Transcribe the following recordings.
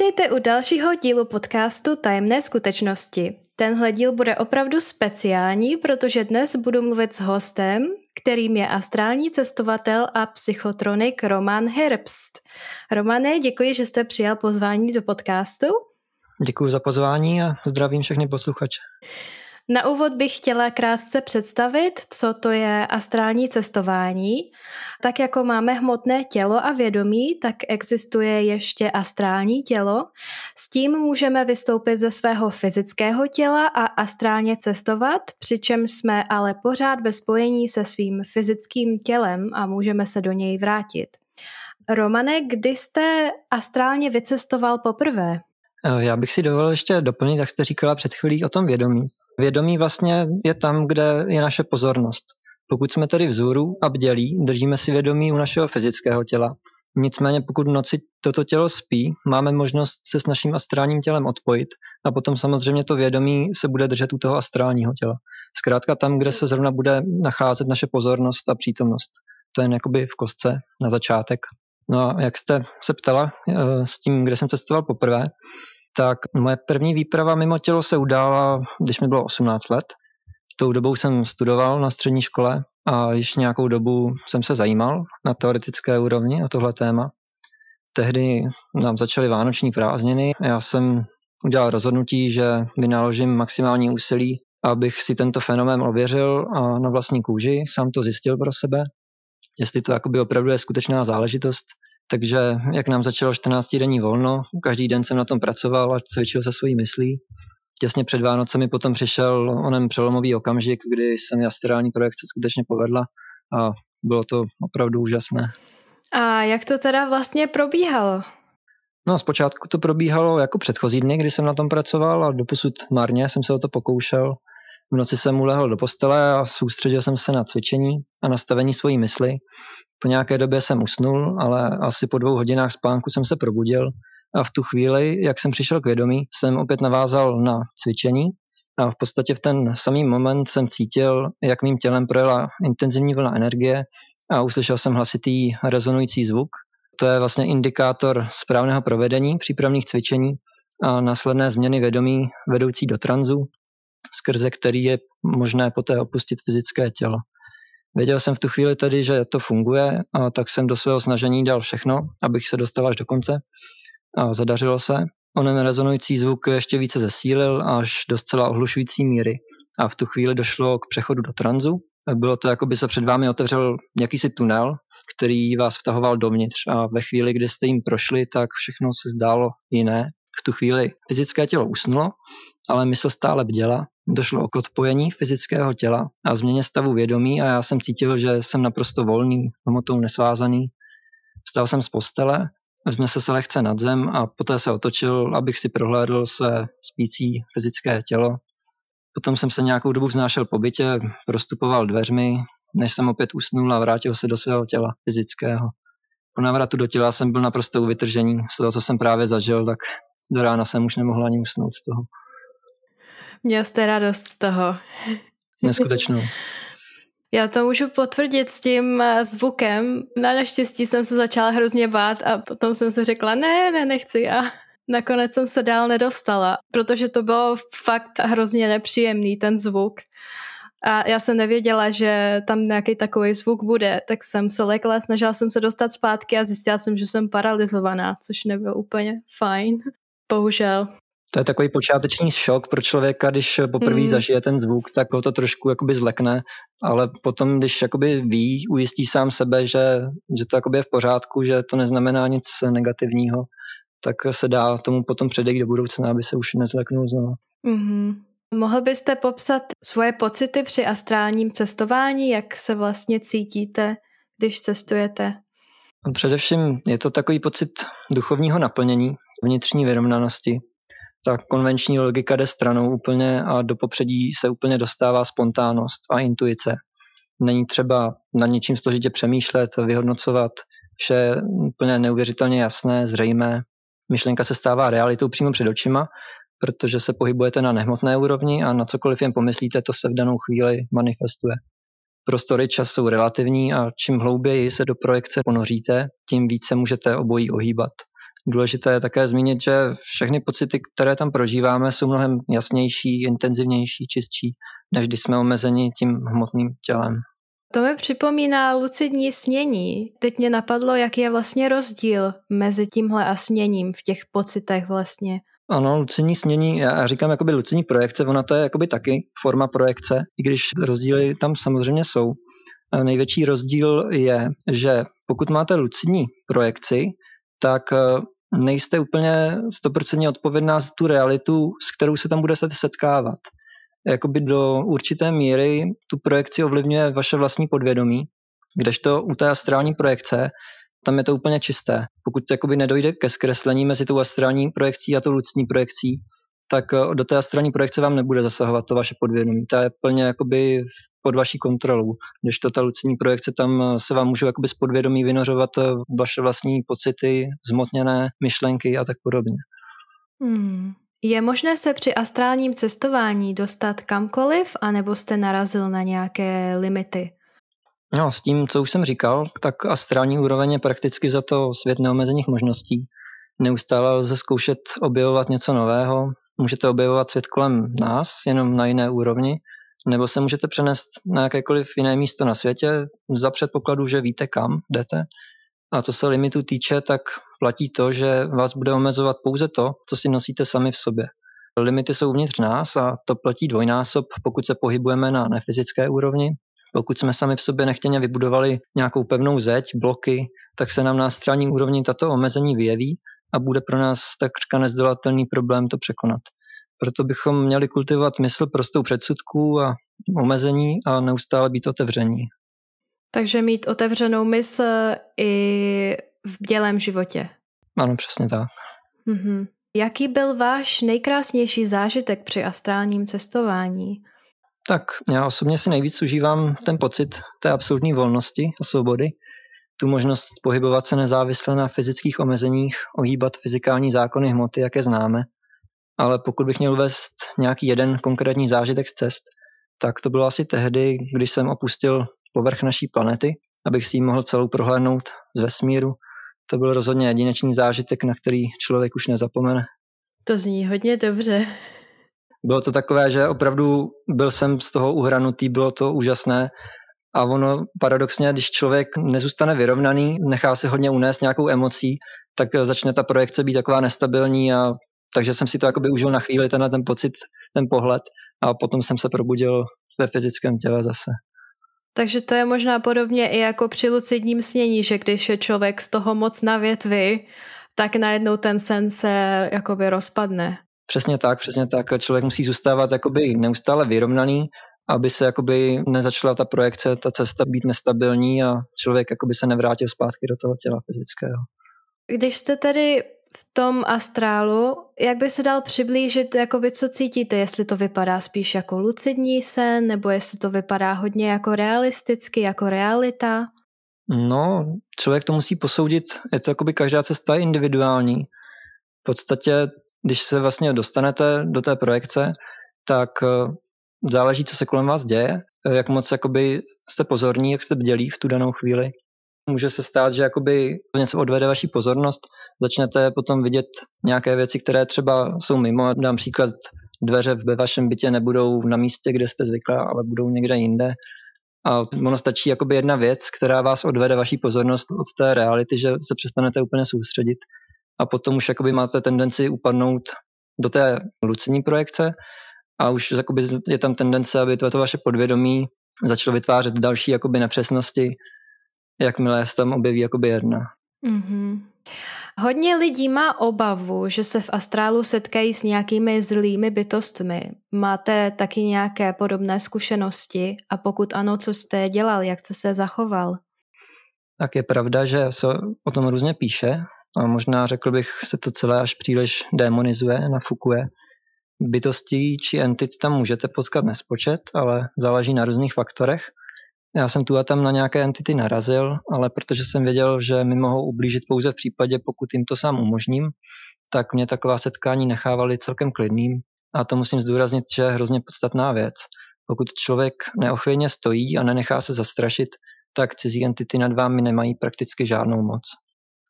Vítejte u dalšího dílu podcastu Tajemné skutečnosti. Tenhle díl bude opravdu speciální, protože dnes budu mluvit s hostem, kterým je astrální cestovatel a psychotronik Roman Herbst. Romane, děkuji, že jste přijal pozvání do podcastu. Děkuji za pozvání a zdravím všechny posluchače. Na úvod bych chtěla krátce představit, co to je astrální cestování. Tak jako máme hmotné tělo a vědomí, tak existuje ještě astrální tělo. S tím můžeme vystoupit ze svého fyzického těla a astrálně cestovat, přičemž jsme ale pořád ve spojení se svým fyzickým tělem a můžeme se do něj vrátit. Romane, kdy jste astrálně vycestoval poprvé? Eh, já bych si dovolil ještě doplnit, jak jste říkala před chvílí o tom vědomí. Vědomí vlastně je tam, kde je naše pozornost. Pokud jsme tedy vzhůru a bdělí, držíme si vědomí u našeho fyzického těla. Nicméně pokud v noci toto tělo spí, máme možnost se s naším astrálním tělem odpojit a potom samozřejmě to vědomí se bude držet u toho astrálního těla. Zkrátka tam, kde se zrovna bude nacházet naše pozornost a přítomnost. To je jakoby v kostce na začátek. No a jak jste se ptala eh, s tím, kde jsem cestoval poprvé, tak moje první výprava mimo tělo se udála, když mi bylo 18 let. Tou dobou jsem studoval na střední škole a již nějakou dobu jsem se zajímal na teoretické úrovni o tohle téma. Tehdy nám začaly vánoční prázdniny. Já jsem udělal rozhodnutí, že vynaložím maximální úsilí, abych si tento fenomén ověřil a na vlastní kůži sám to zjistil pro sebe, jestli to jakoby opravdu je skutečná záležitost takže jak nám začalo 14 denní volno, každý den jsem na tom pracoval a cvičil se svojí myslí. Těsně před Vánocemi potom přišel onen přelomový okamžik, kdy se mi astrální projekce skutečně povedla a bylo to opravdu úžasné. A jak to teda vlastně probíhalo? No, zpočátku to probíhalo jako předchozí dny, kdy jsem na tom pracoval a doposud marně jsem se o to pokoušel. V noci jsem ulehl do postele a soustředil jsem se na cvičení a nastavení svojí mysli. Po nějaké době jsem usnul, ale asi po dvou hodinách spánku jsem se probudil a v tu chvíli, jak jsem přišel k vědomí, jsem opět navázal na cvičení a v podstatě v ten samý moment jsem cítil, jak mým tělem projela intenzivní vlna energie a uslyšel jsem hlasitý rezonující zvuk. To je vlastně indikátor správného provedení přípravných cvičení a následné změny vědomí vedoucí do tranzu, skrze který je možné poté opustit fyzické tělo. Věděl jsem v tu chvíli tedy, že to funguje, a tak jsem do svého snažení dal všechno, abych se dostal až do konce. A zadařilo se. Onen rezonující zvuk ještě více zesílil až do zcela ohlušující míry. A v tu chvíli došlo k přechodu do tranzu. Bylo to, jako by se před vámi otevřel jakýsi tunel, který vás vtahoval dovnitř. A ve chvíli, kdy jste jim prošli, tak všechno se zdálo jiné. V tu chvíli fyzické tělo usnulo ale mysl stále bděla. Došlo k odpojení fyzického těla a změně stavu vědomí a já jsem cítil, že jsem naprosto volný, hmotou nesvázaný. Vstal jsem z postele, vznesl se lehce nad zem a poté se otočil, abych si prohlédl své spící fyzické tělo. Potom jsem se nějakou dobu vznášel po bytě, prostupoval dveřmi, než jsem opět usnul a vrátil se do svého těla fyzického. Po návratu do těla jsem byl naprosto u vytržení. Z toho, co jsem právě zažil, tak do rána jsem už nemohl ani usnout z toho. Měl jste radost z toho. Neskutečnou. Já to můžu potvrdit s tím eh, zvukem. Na naštěstí jsem se začala hrozně bát a potom jsem se řekla, ne, ne, nechci a nakonec jsem se dál nedostala, protože to bylo fakt hrozně nepříjemný ten zvuk. A já jsem nevěděla, že tam nějaký takový zvuk bude, tak jsem se lekla, snažila jsem se dostat zpátky a zjistila jsem, že jsem paralizovaná, což nebylo úplně fajn. Bohužel. To je takový počáteční šok pro člověka, když poprvé mm. zažije ten zvuk, tak ho to trošku jakoby zlekne, ale potom, když jakoby ví, ujistí sám sebe, že, že to jakoby je v pořádku, že to neznamená nic negativního, tak se dá tomu potom předejít do budoucna, aby se už nezleknul znovu. Mm-hmm. Mohl byste popsat svoje pocity při astrálním cestování, jak se vlastně cítíte, když cestujete? Především je to takový pocit duchovního naplnění, vnitřní vyrovnanosti, ta konvenční logika jde stranou úplně a do popředí se úplně dostává spontánnost a intuice. Není třeba na něčím složitě přemýšlet, vyhodnocovat, vše je úplně neuvěřitelně jasné, zřejmé. Myšlenka se stává realitou přímo před očima, protože se pohybujete na nehmotné úrovni a na cokoliv jen pomyslíte, to se v danou chvíli manifestuje. Prostory čas jsou relativní a čím hlouběji se do projekce ponoříte, tím více můžete obojí ohýbat Důležité je také zmínit, že všechny pocity, které tam prožíváme, jsou mnohem jasnější, intenzivnější, čistší, než když jsme omezeni tím hmotným tělem. To mi připomíná lucidní snění. Teď mě napadlo, jaký je vlastně rozdíl mezi tímhle a sněním v těch pocitech vlastně. Ano, lucidní snění, já říkám jakoby lucidní projekce, ona to je jakoby taky forma projekce, i když rozdíly tam samozřejmě jsou. A největší rozdíl je, že pokud máte lucidní projekci, tak eh, nejste úplně stoprocentně odpovědná za tu realitu, s kterou se tam budete setkávat. Jakoby do určité míry tu projekci ovlivňuje vaše vlastní podvědomí, kdežto u té astrální projekce tam je to úplně čisté. Pokud jakoby nedojde ke zkreslení mezi tou astrální projekcí a tou lucidní projekcí, tak eh, do té astrální projekce vám nebude zasahovat to vaše podvědomí. Ta je plně jakoby pod vaší kontrolou. Když to ta lucidní projekce, tam eh, se vám můžou jakoby z podvědomí vynořovat eh, vaše vlastní pocity, zmotněné myšlenky a tak podobně. Hmm. Je možné se při astrálním cestování dostat kamkoliv, anebo jste narazil na nějaké limity? No, s tím, co už jsem říkal, tak astrální úroveň je prakticky za to svět neomezených možností. Neustále lze zkoušet objevovat něco nového, můžete objevovat svět kolem nás, jenom na jiné úrovni, nebo se můžete přenést na jakékoliv jiné místo na světě za předpokladu, že víte, kam jdete. A co se limitu týče, tak platí to, že vás bude omezovat pouze to, co si nosíte sami v sobě. Limity jsou uvnitř nás a to platí dvojnásob, pokud se pohybujeme na nefyzické úrovni. Pokud jsme sami v sobě nechtěně vybudovali nějakou pevnou zeď, bloky, tak se nám na astrální úrovni tato omezení vyjeví a bude pro nás takřka nezdolatelný problém to překonat. Proto bychom měli kultivovat mysl prostou předsudků a omezení a neustále být otevření. Takže mít otevřenou mysl i v bdělém životě. Ano, přesně tak. Mm-hmm. Jaký byl váš nejkrásnější zážitek při astrálním cestování? Tak já osobně si nejvíc užívám ten pocit té absolutní volnosti a svobody, tu možnost pohybovat se nezávisle na fyzických omezeních, ohýbat fyzikální zákony hmoty, jaké známe. Ale pokud bych měl vést nějaký jeden konkrétní zážitek z cest, tak to bylo asi tehdy, když jsem opustil povrch naší planety, abych si ji mohl celou prohlédnout z vesmíru. To byl rozhodně jedinečný zážitek, na který člověk už nezapomene. To zní hodně dobře. Bylo to takové, že opravdu byl jsem z toho uhranutý, bylo to úžasné a ono paradoxně, když člověk nezůstane vyrovnaný, nechá se hodně unést nějakou emocí, tak začne ta projekce být taková nestabilní a takže jsem si to jakoby užil na chvíli, ten, ten pocit, ten pohled a potom jsem se probudil ve fyzickém těle zase. Takže to je možná podobně i jako při lucidním snění, že když je člověk z toho moc na větvi, tak najednou ten sen se jakoby rozpadne. Přesně tak, přesně tak. Člověk musí zůstávat jakoby neustále vyrovnaný, aby se jakoby nezačala ta projekce, ta cesta být nestabilní a člověk jakoby se nevrátil zpátky do toho těla fyzického. Když jste tedy v tom astrálu, jak by se dal přiblížit, jakoby co cítíte, jestli to vypadá spíš jako lucidní sen, nebo jestli to vypadá hodně jako realisticky, jako realita? No, člověk to musí posoudit, je to jakoby každá cesta je individuální. V podstatě, když se vlastně dostanete do té projekce, tak eh, záleží, co se kolem vás děje, jak moc jakoby jste pozorní, jak jste bdělí v tu danou chvíli. Může se stát, že jakoby něco odvede vaši pozornost, začnete potom vidět nějaké věci, které třeba jsou mimo. Dám příklad, dveře ve vašem bytě nebudou na místě, kde jste zvyklá, ale budou někde jinde. A ono stačí jakoby jedna věc, která vás odvede vaší pozornost od té reality, že se přestanete úplně soustředit a potom už jakoby máte tendenci upadnout do té lucidní projekce a už jakoby je tam tendence, aby to, to vaše podvědomí začalo vytvářet další jakoby nepřesnosti, jakmile se tam objeví jakoby jedna. Mm-hmm. Hodně lidí má obavu, že se v astrálu setkají s nějakými zlými bytostmi. Máte taky nějaké podobné zkušenosti? A pokud ano, co jste dělal, jak jste se zachoval? Tak je pravda, že se o tom různě píše. A možná řekl bych, se to celé až příliš demonizuje, nafukuje. Bytostí či entit tam můžete potkat nespočet, ale záleží na různých faktorech – já jsem tu a tam na nějaké entity narazil, ale protože jsem věděl, že mi mohou ublížit pouze v případě, pokud jim to sám umožním, tak mě taková setkání nechávaly celkem klidným. A to musím zdůraznit, že je hrozně podstatná věc. Pokud člověk neochvějně stojí a nenechá se zastrašit, tak cizí entity nad vámi nemají prakticky žádnou moc.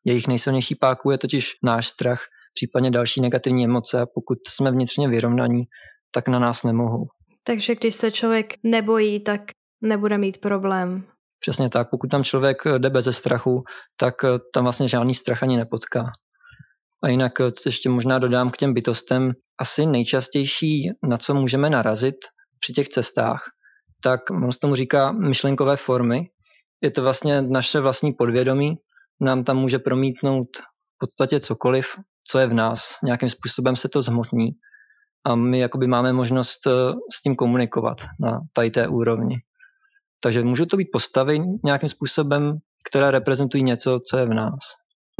Jejich nejsilnější páku je totiž náš strach, případně další negativní emoce a pokud jsme vnitřně vyrovnaní, tak na nás nemohou. Takže když se člověk nebojí, tak nebude mít problém. Přesně tak, pokud tam člověk jde bez strachu, tak tam vlastně žádný strach ani nepotká. A jinak ještě možná dodám k těm bytostem, asi nejčastější, na co můžeme narazit při těch cestách, tak on se tomu říká myšlenkové formy. Je to vlastně naše vlastní podvědomí, nám tam může promítnout v podstatě cokoliv, co je v nás. Nějakým způsobem se to zhmotní a my jakoby máme možnost eh, s tím komunikovat na tady té úrovni. Takže můžou to být postavy nějakým způsobem, které reprezentují něco, co je v nás.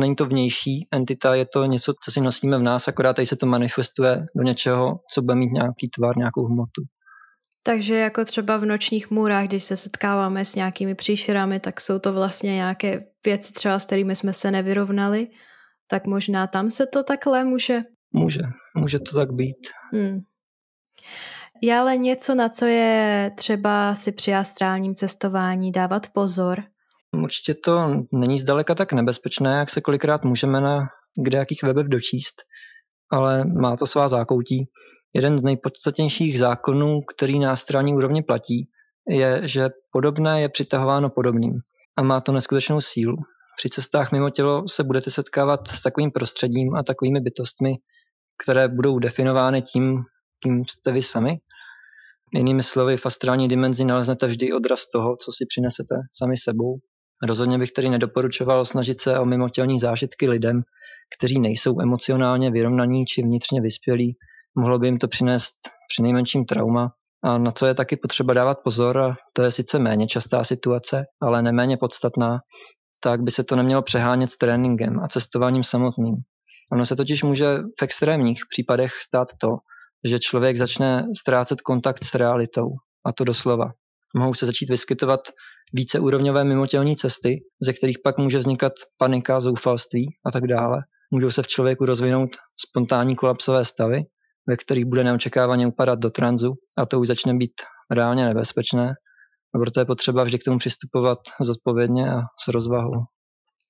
Není to vnější entita, je to něco, co si nosíme v nás, akorát tady se to manifestuje do něčeho, co bude mít nějaký tvar, nějakou hmotu. Takže jako třeba v nočních můrách, když se setkáváme s nějakými příšerami, tak jsou to vlastně nějaké věci třeba, s kterými jsme se nevyrovnali, tak možná tam se to takhle může... Může, může to tak být. Hmm. Je ale něco, na co je třeba si při astrálním cestování dávat pozor? Určitě to není zdaleka tak nebezpečné, jak se kolikrát můžeme na kde jakých webech dočíst, ale má to svá zákoutí. Jeden z nejpodstatnějších zákonů, který na astrální úrovni platí, je, že podobné je přitahováno podobným a má to neskutečnou sílu. Při cestách mimo tělo se budete setkávat s takovým prostředím a takovými bytostmi, které budou definovány tím, kým jste vy sami. Jinými slovy, v astrální dimenzi naleznete vždy odraz toho, co si přinesete sami sebou. Rozhodně bych tedy nedoporučoval snažit se o mimotělní zážitky lidem, kteří nejsou emocionálně vyrovnaní či vnitřně vyspělí mohlo by jim to přinést při nejmenším trauma. A na co je taky potřeba dávat pozor, a to je sice méně častá situace, ale neméně podstatná, tak by se to nemělo přehánět s tréninkem a cestováním samotným. Ono se totiž může v extrémních případech stát to, že člověk začne ztrácet kontakt s realitou, a to doslova. Mohou se začít vyskytovat víceúrovňové mimotělní cesty, ze kterých pak může vznikat panika, zoufalství a tak dále. Můžou se v člověku rozvinout spontánní kolapsové stavy, ve kterých bude neočekávaně upadat do tranzu a to už začne být reálně nebezpečné. A proto je potřeba vždy k tomu přistupovat zodpovědně a s rozvahou.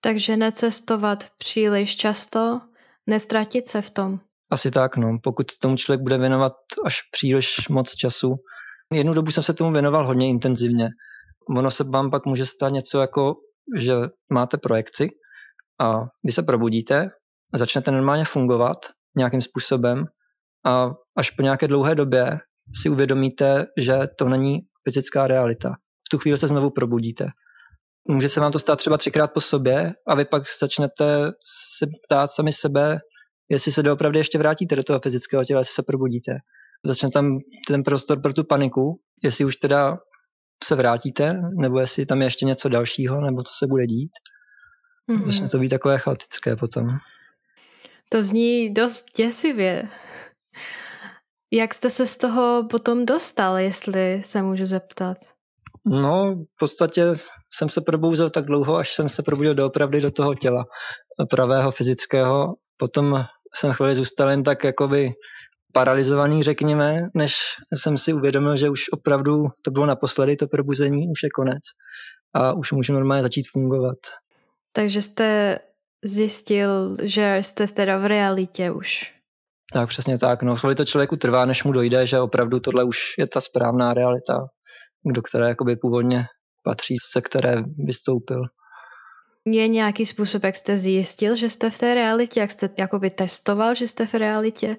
Takže necestovat příliš často, nestratit se v tom. Asi tak, no. Pokud tomu člověk bude věnovat až příliš moc času. Jednu dobu jsem se tomu věnoval hodně intenzivně. Ono se vám pak může stát něco jako, že máte projekci a vy se probudíte, začnete normálně fungovat nějakým způsobem a až po nějaké dlouhé době si uvědomíte, že to není fyzická realita. V tu chvíli se znovu probudíte. Může se vám to stát třeba třikrát po sobě a vy pak začnete se ptát sami sebe, jestli se doopravdy ještě vrátíte do toho fyzického těla, jestli se probudíte. Začne tam ten prostor pro tu paniku, jestli už teda se vrátíte, nebo jestli tam je ještě něco dalšího, nebo co se bude dít. Mm-hmm. Začne to být takové chaotické potom. To zní dost děsivě. Jak jste se z toho potom dostal, jestli se můžu zeptat? No, v podstatě jsem se probouzel tak dlouho, až jsem se probudil doopravdy do toho těla pravého, fyzického. Potom jsem chvíli zůstal jen tak jakoby paralizovaný, řekněme, než jsem si uvědomil, že už opravdu to bylo naposledy, to probuzení, už je konec a už můžu normálně začít fungovat. Takže jste zjistil, že jste teda v realitě už. Tak přesně tak. No, chvíli to člověku trvá, než mu dojde, že opravdu tohle už je ta správná realita, do které jakoby původně patří, se které vystoupil. Je nějaký způsob, jak jste zjistil, že jste v té realitě, jak jste jakoby testoval, že jste v realitě?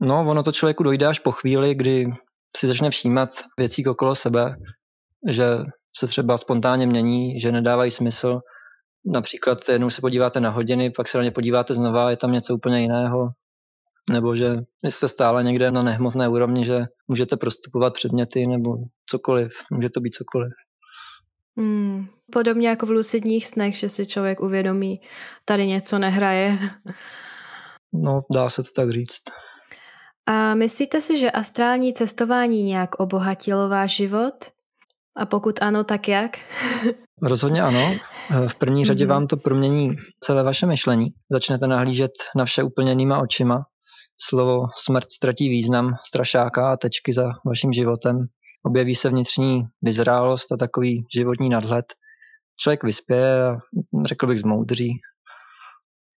No, ono to člověku dojde až po chvíli, kdy si začne všímat věcí okolo sebe, že se třeba spontánně mění, že nedávají smysl. Například jednou se podíváte na hodiny, pak se na ně podíváte znova, je tam něco úplně jiného nebo že jste stále někde na nehmotné úrovni, že můžete prostupovat předměty nebo cokoliv, může to být cokoliv. Hmm, podobně jako v lucidních snech, že si člověk uvědomí, tady něco nehraje. No, dá se to tak říct. A myslíte si, že astrální cestování nějak obohatilo váš život? A pokud ano, tak jak? Rozhodně ano. V první řadě mhm. vám to promění celé vaše myšlení. Začnete nahlížet na vše úplně jinýma očima slovo smrt ztratí význam strašáka a tečky za vaším životem. Objeví se vnitřní vyzrálost a takový životní nadhled. Člověk vyspěje a řekl bych zmoudří.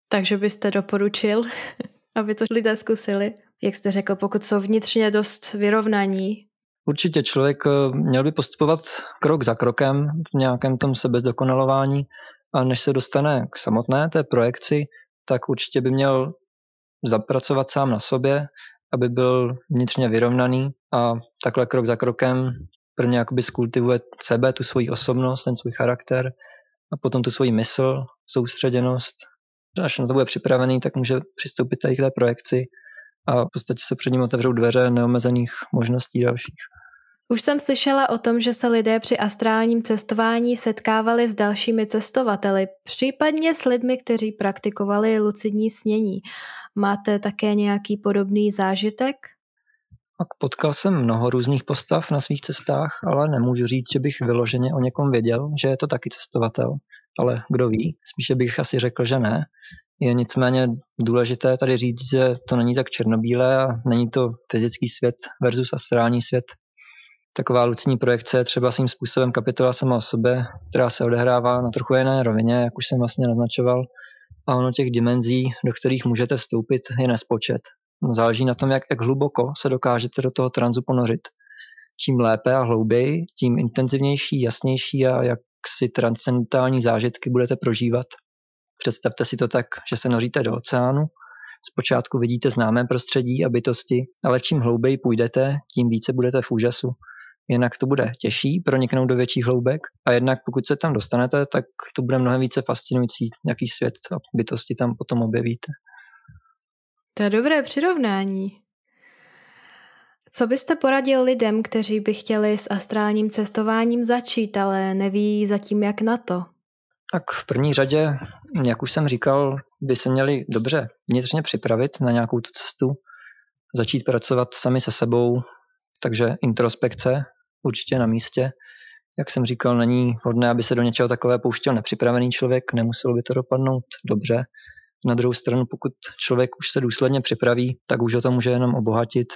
Takže byste doporučil, aby to lidé zkusili? Jak jste řekl, pokud jsou vnitřně dost vyrovnaní, Určitě člověk eh, měl by postupovat krok za krokem v nějakém tom sebezdokonalování a než se dostane k samotné té projekci, tak určitě by měl zapracovat sám na sobě, aby byl vnitřně vyrovnaný a takhle krok za krokem prvně jakoby skultivuje sebe, tu svoji osobnost, ten svůj charakter a potom tu svoji mysl, soustředěnost. Až na to bude připravený, tak může přistoupit tady k té projekci a v podstatě se před ním otevřou dveře neomezených možností dalších. Už jsem slyšela o tom, že se lidé při astrálním cestování setkávali s dalšími cestovateli, případně s lidmi, kteří praktikovali lucidní snění. Máte také nějaký podobný zážitek? Tak potkal jsem mnoho různých postav na svých cestách, ale nemůžu říct, že bych vyloženě o někom věděl, že je to taky cestovatel. Ale kdo ví, spíše bych asi řekl, že ne. Je nicméně důležité tady říct, že to není tak černobílé a není to fyzický svět versus astrální svět. Taková lucidní projekce je třeba svým způsobem kapitola sama o sobě, která se odehrává na trochu jiné rovině, jak už jsem vlastně naznačoval. A ono těch dimenzí, do kterých můžete vstoupit, je nespočet. Záleží na tom, jak, jak hluboko se dokážete do toho tranzu ponořit. Čím lépe a hlouběji, tím intenzivnější, jasnější a jak si transcendentální zážitky budete prožívat. Představte si to tak, že se noříte do oceánu, zpočátku vidíte známé prostředí a bytosti, ale čím hlouběji půjdete, tím více budete v úžasu. Jinak to bude těžší proniknout do větších hloubek a jednak pokud se tam dostanete, tak to bude mnohem více fascinující, jaký svět a bytosti tam potom objevíte. To je dobré přirovnání. Co byste poradil lidem, kteří by chtěli s astrálním cestováním začít, ale neví zatím jak na to? Tak v první řadě, jak už jsem říkal, by se měli dobře vnitřně připravit na nějakou tu cestu, začít pracovat sami se sebou, takže introspekce určitě na místě. Jak jsem říkal, není hodné, aby se do něčeho takové pouštěl nepřipravený člověk, nemuselo by to dopadnout dobře. Na druhou stranu, pokud člověk už se důsledně připraví, tak už ho to může jenom obohatit.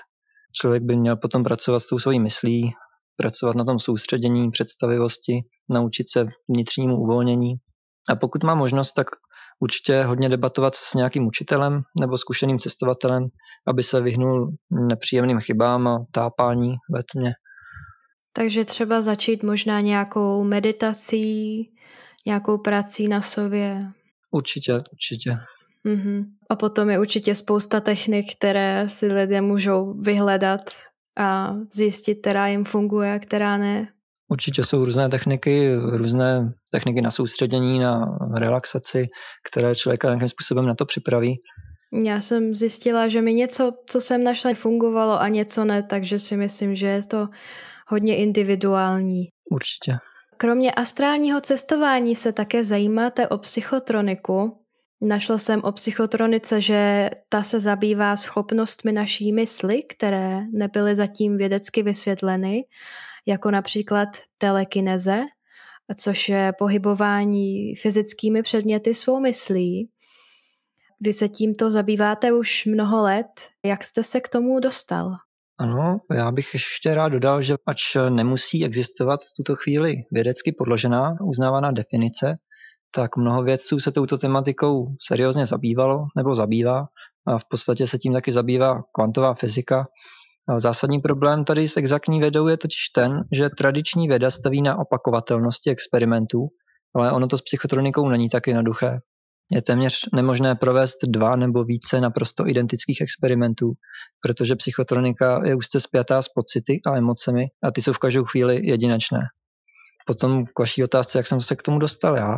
Člověk by měl potom pracovat s tou svojí myslí, pracovat na tom soustředění, představivosti, naučit se vnitřnímu uvolnění. A pokud má možnost, tak určitě hodně debatovat s nějakým učitelem nebo zkušeným cestovatelem, aby se vyhnul nepříjemným chybám a tápání ve tmě. Takže třeba začít možná nějakou meditací, nějakou prací na sobě. Určitě, určitě. Mm-hmm. A potom je určitě spousta technik, které si lidé můžou vyhledat a zjistit, která jim funguje a která ne. Určitě jsou různé techniky, různé techniky na soustředění, na relaxaci, které člověka nějakým způsobem na to připraví. Já jsem zjistila, že mi něco, co jsem našla, fungovalo a něco ne, takže si myslím, že je to hodně individuální. Určitě. Kromě astrálního cestování se také zajímáte o psychotroniku. Našla jsem o psychotronice, že ta se zabývá schopnostmi naší mysli, které nebyly zatím vědecky vysvětleny, jako například telekineze, což je pohybování fyzickými předměty svou myslí. Vy se tímto zabýváte už mnoho let. Jak jste se k tomu dostal? Ano, já bych ještě rád dodal, že ač nemusí existovat v tuto chvíli vědecky podložená uznávaná definice, tak mnoho vědců se touto tematikou seriózně zabývalo nebo zabývá a v podstatě se tím taky zabývá kvantová fyzika. A zásadní problém tady s exaktní vědou je totiž ten, že tradiční věda staví na opakovatelnosti experimentů, ale ono to s psychotronikou není tak jednoduché. Je téměř nemožné provést dva nebo více naprosto identických experimentů, protože psychotronika je úzce spjatá s pocity a emocemi a ty jsou v každou chvíli jedinečné. Potom k vaší otázce, jak jsem se k tomu dostal já,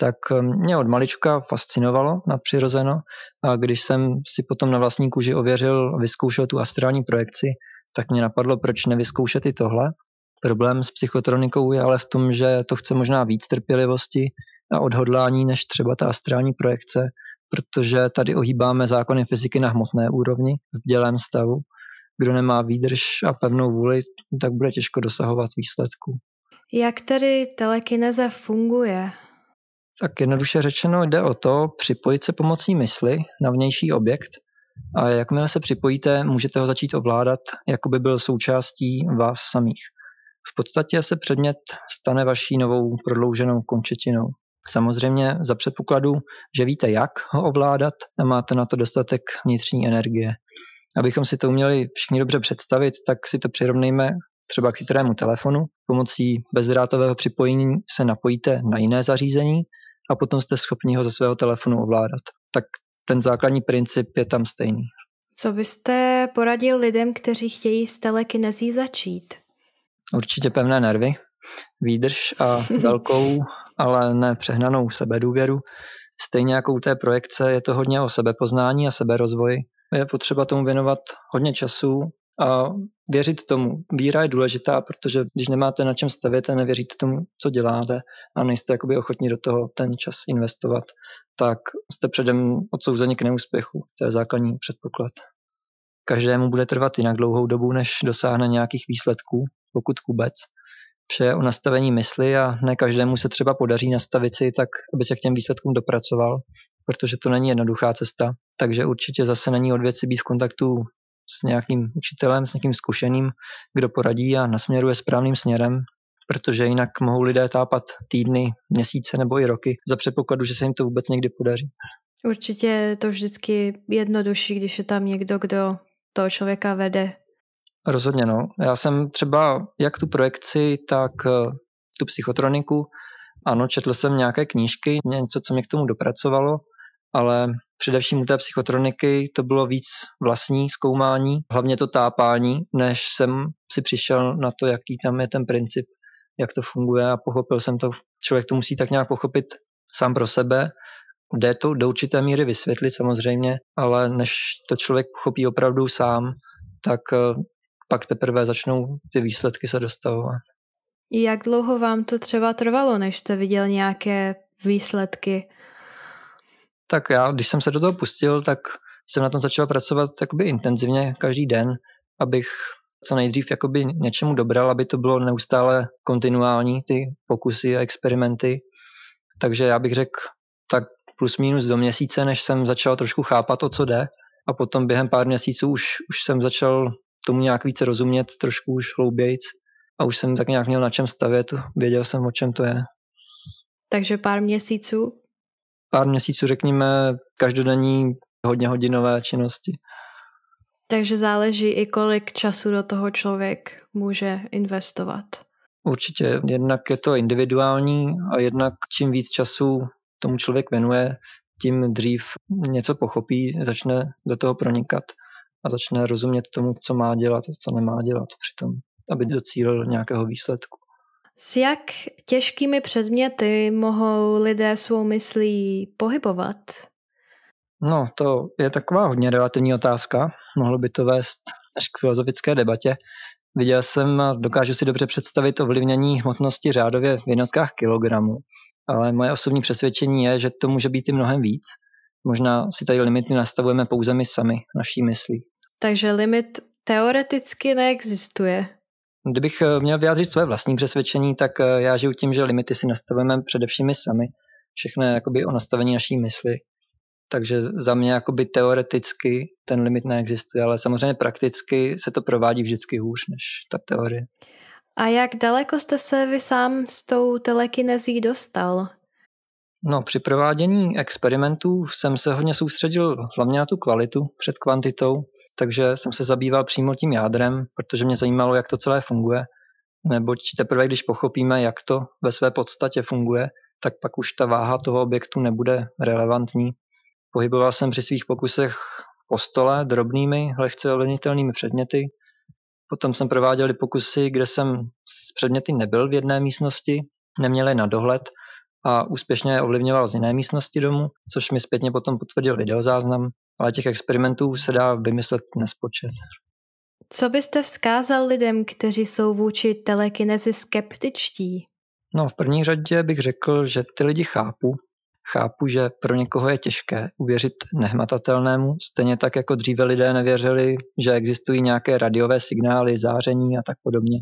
tak eh, mě od malička fascinovalo na přirozeno a když jsem si potom na vlastní kůži ověřil a vyzkoušel tu astrální projekci, tak mě napadlo, proč nevyzkoušet i tohle. Problém s psychotronikou je ale v tom, že to chce možná víc trpělivosti a odhodlání než třeba ta astrální projekce, protože tady ohýbáme zákony fyziky na hmotné úrovni v dělém stavu. Kdo nemá výdrž a pevnou vůli, tak bude těžko dosahovat výsledků. Jak tedy telekineze funguje? Tak jednoduše řečeno jde o to připojit se pomocí mysli na vnější objekt a jakmile se připojíte, můžete ho začít ovládat, jako by byl součástí vás samých. V podstatě se předmět stane vaší novou prodlouženou končetinou. Samozřejmě za předpokladu, že víte, jak ho ovládat a máte na to dostatek vnitřní energie. Abychom si to uměli všichni dobře představit, tak si to přirovnejme třeba k chytrému telefonu. Pomocí bezdrátového připojení se napojíte na jiné zařízení a potom jste schopni ho ze svého telefonu ovládat. Tak ten základní princip je tam stejný. Co byste poradil lidem, kteří chtějí s telekinezí začít? Určitě pevné nervy, výdrž a velkou, ale ne přehnanou sebedůvěru. Stejně jako u té projekce je to hodně o sebepoznání a seberozvoji. Je potřeba tomu věnovat hodně času a věřit tomu. Víra je důležitá, protože když nemáte na čem stavět a nevěříte tomu, co děláte a nejste jakoby ochotní do toho ten čas investovat, tak jste předem odsouzeni k neúspěchu. To je základní předpoklad. Každému bude trvat jinak dlouhou dobu, než dosáhne nějakých výsledků, pokud vůbec. Vše o nastavení mysli a ne každému se třeba podaří nastavit si tak, aby se k těm výsledkům dopracoval, protože to není jednoduchá cesta. Takže určitě zase není od věci být v kontaktu s nějakým učitelem, s někým zkušeným, kdo poradí a nasměruje správným směrem, protože jinak mohou lidé tápat týdny, měsíce nebo i roky za předpokladu, že se jim to vůbec někdy podaří. Určitě je to vždycky jednodušší, když je tam někdo, kdo toho člověka vede. Rozhodně no. Já jsem třeba jak tu projekci, tak eh, tu psychotroniku, ano, četl jsem nějaké knížky, něco, co mě k tomu dopracovalo, ale především u té psychotroniky to bylo víc vlastní zkoumání, hlavně to tápání, než jsem si přišel na to, jaký tam je ten princip, jak to funguje a pochopil jsem to. Člověk to musí tak nějak pochopit sám pro sebe, jde to do určité míry vysvětlit samozřejmě, ale než to člověk pochopí opravdu sám, tak eh, pak teprve začnou ty výsledky se dostavovat. Jak dlouho vám to třeba trvalo, než jste viděl nějaké výsledky? Tak já, když jsem se do toho pustil, tak jsem na tom začal pracovat jakoby intenzivně každý den, abych co nejdřív jakoby něčemu dobral, aby to bylo neustále kontinuální, ty pokusy a experimenty. Takže já bych řekl tak plus minus do měsíce, než jsem začal trošku chápat to, co jde. A potom během pár měsíců už, už jsem začal tomu nějak více rozumět, trošku už hloubějc. A už jsem tak nějak měl na čem stavět, věděl jsem, o čem to je. Takže pár měsíců? Pár měsíců, řekněme, každodenní hodně hodinové činnosti. Takže záleží i kolik času do toho člověk může investovat. Určitě. Jednak je to individuální a jednak čím víc času tomu člověk věnuje, tím dřív něco pochopí, začne do toho pronikat a začne rozumět tomu, co má dělat a co nemá dělat přitom, aby docílil nějakého výsledku. S jak těžkými předměty mohou lidé svou myslí pohybovat? No, to je taková hodně relativní otázka. Mohlo by to vést až k filozofické debatě. Viděl jsem a dokážu si dobře představit ovlivnění hmotnosti řádově v jednotkách kilogramů, ale moje osobní přesvědčení je, že to může být i mnohem víc. Možná si tady limity nastavujeme pouze my sami, naší myslí. Takže limit teoreticky neexistuje. Kdybych eh, měl vyjádřit své vlastní přesvědčení, tak eh, já žiju tím, že limity si nastavujeme především my sami. Všechno je jakoby o nastavení naší mysli. Takže za mě jakoby teoreticky ten limit neexistuje, ale samozřejmě prakticky se to provádí vždycky hůř než ta teorie. A jak daleko jste se vy sám s tou telekinezí dostal? No, při provádění experimentů jsem se hodně soustředil hlavně na tu kvalitu před kvantitou, takže jsem se zabýval přímo tím jádrem, protože mě zajímalo, jak to celé funguje. Neboť teprve, když pochopíme, jak to ve své podstatě funguje, tak pak už ta váha toho objektu nebude relevantní. Pohyboval jsem při svých pokusech po stole drobnými, lehce ovlivnitelnými předměty. Potom jsem prováděl pokusy, kde jsem s předměty nebyl v jedné místnosti, neměli na dohled a úspěšně je ovlivňoval z jiné místnosti domu, což mi zpětně potom potvrdil videozáznam, ale těch experimentů se dá vymyslet nespočet. Co byste vzkázal lidem, kteří jsou vůči telekinezi skeptičtí? No, v první řadě bych řekl, že ty lidi chápu. Chápu, že pro někoho je těžké uvěřit nehmatatelnému, stejně tak jako dříve lidé nevěřili, že existují nějaké radiové signály, záření a tak podobně.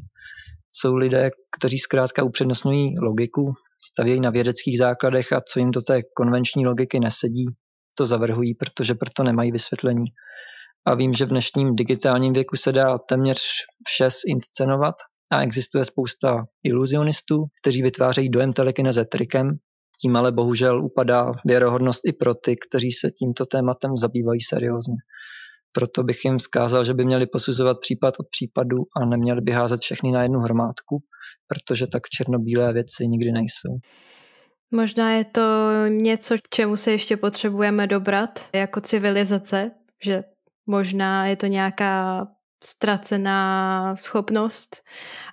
Jsou lidé, kteří zkrátka upřednostňují logiku, stavějí na vědeckých základech a co jim do té konvenční logiky nesedí, to zavrhují, protože proto nemají vysvětlení. A vím, že v dnešním digitálním věku se dá téměř vše zinscenovat a existuje spousta iluzionistů, kteří vytvářejí dojem telekineze trikem, Tím ale bohužel upadá věrohodnost i pro ty, kteří se tímto tématem zabývají seriózně. Proto bych jim vzkázal, že by měli posuzovat případ od případu a neměli by házet všechny na jednu hromádku, protože tak černobílé věci nikdy nejsou. Možná je to něco, k čemu se ještě potřebujeme dobrat jako civilizace, že možná je to nějaká ztracená schopnost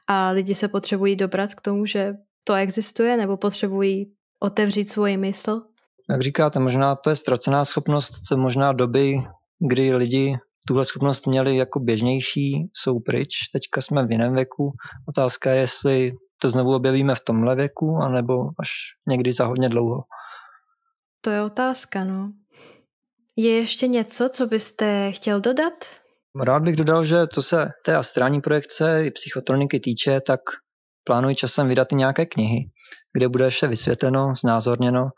a lidi se potřebují dobrat k tomu, že to existuje nebo potřebují otevřít svoji mysl? Jak říkáte, možná to je ztracená schopnost, možná doby, kdy lidi tuhle schopnost měli jako běžnější, jsou pryč, teďka jsme v jiném věku. Otázka je, jestli to znovu objevíme v tomhle věku, anebo až někdy za hodně dlouho. To je otázka, no. Je ještě něco, co byste chtěl dodat? Rád bych dodal, že co se té astrální projekce i psychotroniky týče, tak plánuji časem vydat i nějaké knihy, kde bude vše vysvětleno, znázorněno,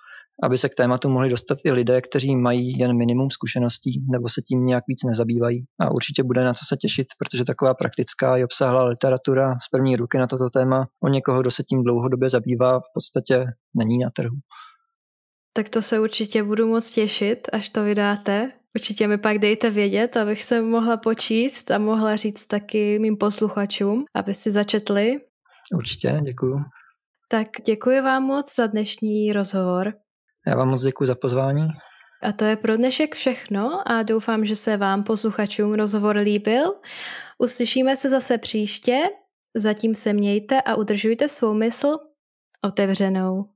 aby se k tématu mohli dostat i lidé, kteří mají jen minimum zkušeností nebo se tím nějak víc nezabývají. A určitě bude na co se těšit, protože taková praktická i obsáhlá literatura z první ruky na toto téma o někoho, kdo se tím dlouhodobě zabývá, v podstatě není na trhu. Tak to se určitě budu moc těšit, až to vydáte. Určitě mi pak dejte vědět, abych se mohla počíst a mohla říct taky mým posluchačům, aby si začetli. Určitě, děkuju. Tak děkuji vám moc za dnešní rozhovor. Já vám moc děkuji za pozvání. A to je pro dnešek všechno a doufám, že se vám posluchačům rozhovor líbil. Uslyšíme se zase příště, zatím se mějte a udržujte svou mysl otevřenou.